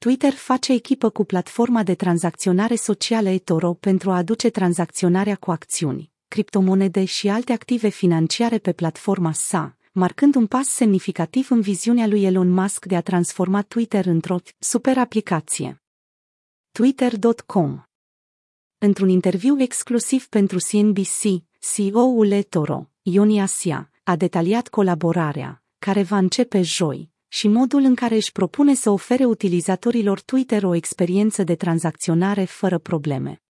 Twitter face echipă cu platforma de tranzacționare socială eToro pentru a aduce tranzacționarea cu acțiuni, criptomonede și alte active financiare pe platforma sa, marcând un pas semnificativ în viziunea lui Elon Musk de a transforma Twitter într-o super aplicație. Twitter.com Într-un interviu exclusiv pentru CNBC, CEO-ul eToro, Ioni Asia, a detaliat colaborarea, care va începe joi, și modul în care își propune să ofere utilizatorilor Twitter o experiență de tranzacționare fără probleme.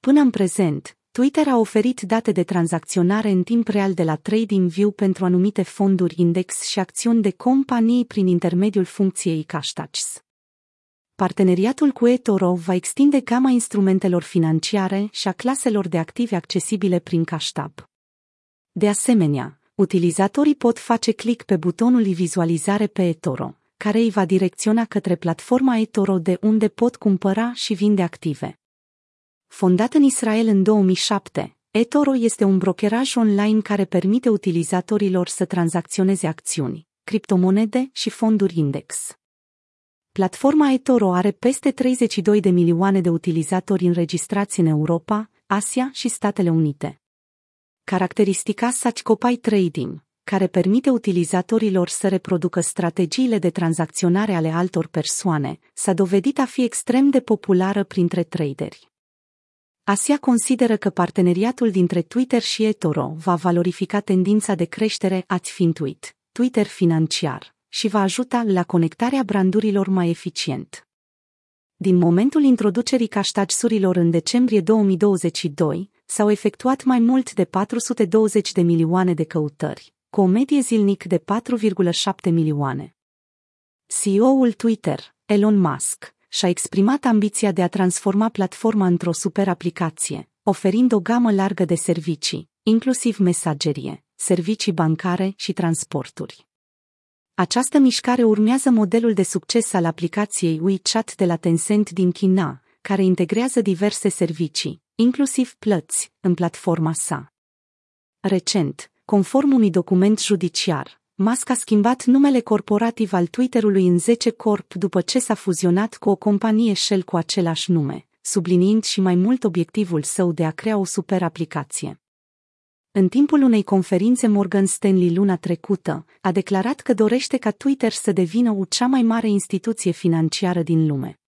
Până în prezent, Twitter a oferit date de tranzacționare în timp real de la TradingView pentru anumite fonduri index și acțiuni de companii prin intermediul funcției Cashtags. Parteneriatul cu eToro va extinde gama instrumentelor financiare și a claselor de active accesibile prin Cashtab. De asemenea, utilizatorii pot face click pe butonul vizualizare pe eToro, care îi va direcționa către platforma eToro de unde pot cumpăra și vinde active. Fondat în Israel în 2007, eToro este un brokeraj online care permite utilizatorilor să tranzacționeze acțiuni, criptomonede și fonduri index. Platforma eToro are peste 32 de milioane de utilizatori înregistrați în Europa, Asia și Statele Unite. Caracteristica Satchcopai Trading, care permite utilizatorilor să reproducă strategiile de tranzacționare ale altor persoane, s-a dovedit a fi extrem de populară printre traderi. Asia consideră că parteneriatul dintre Twitter și eToro va valorifica tendința de creștere a Fintuit, Twitter financiar, și va ajuta la conectarea brandurilor mai eficient. Din momentul introducerii caștagsurilor în decembrie 2022, s-au efectuat mai mult de 420 de milioane de căutări, cu o medie zilnic de 4,7 milioane. CEO-ul Twitter, Elon Musk, și-a exprimat ambiția de a transforma platforma într-o super aplicație, oferind o gamă largă de servicii, inclusiv mesagerie, servicii bancare și transporturi. Această mișcare urmează modelul de succes al aplicației WeChat de la Tencent din China, care integrează diverse servicii, inclusiv plăți, în platforma sa. Recent, conform unui document judiciar, Musk a schimbat numele corporativ al Twitterului în 10 Corp după ce s-a fuzionat cu o companie Shell cu același nume, subliniind și mai mult obiectivul său de a crea o super aplicație. În timpul unei conferințe Morgan Stanley luna trecută, a declarat că dorește ca Twitter să devină o cea mai mare instituție financiară din lume.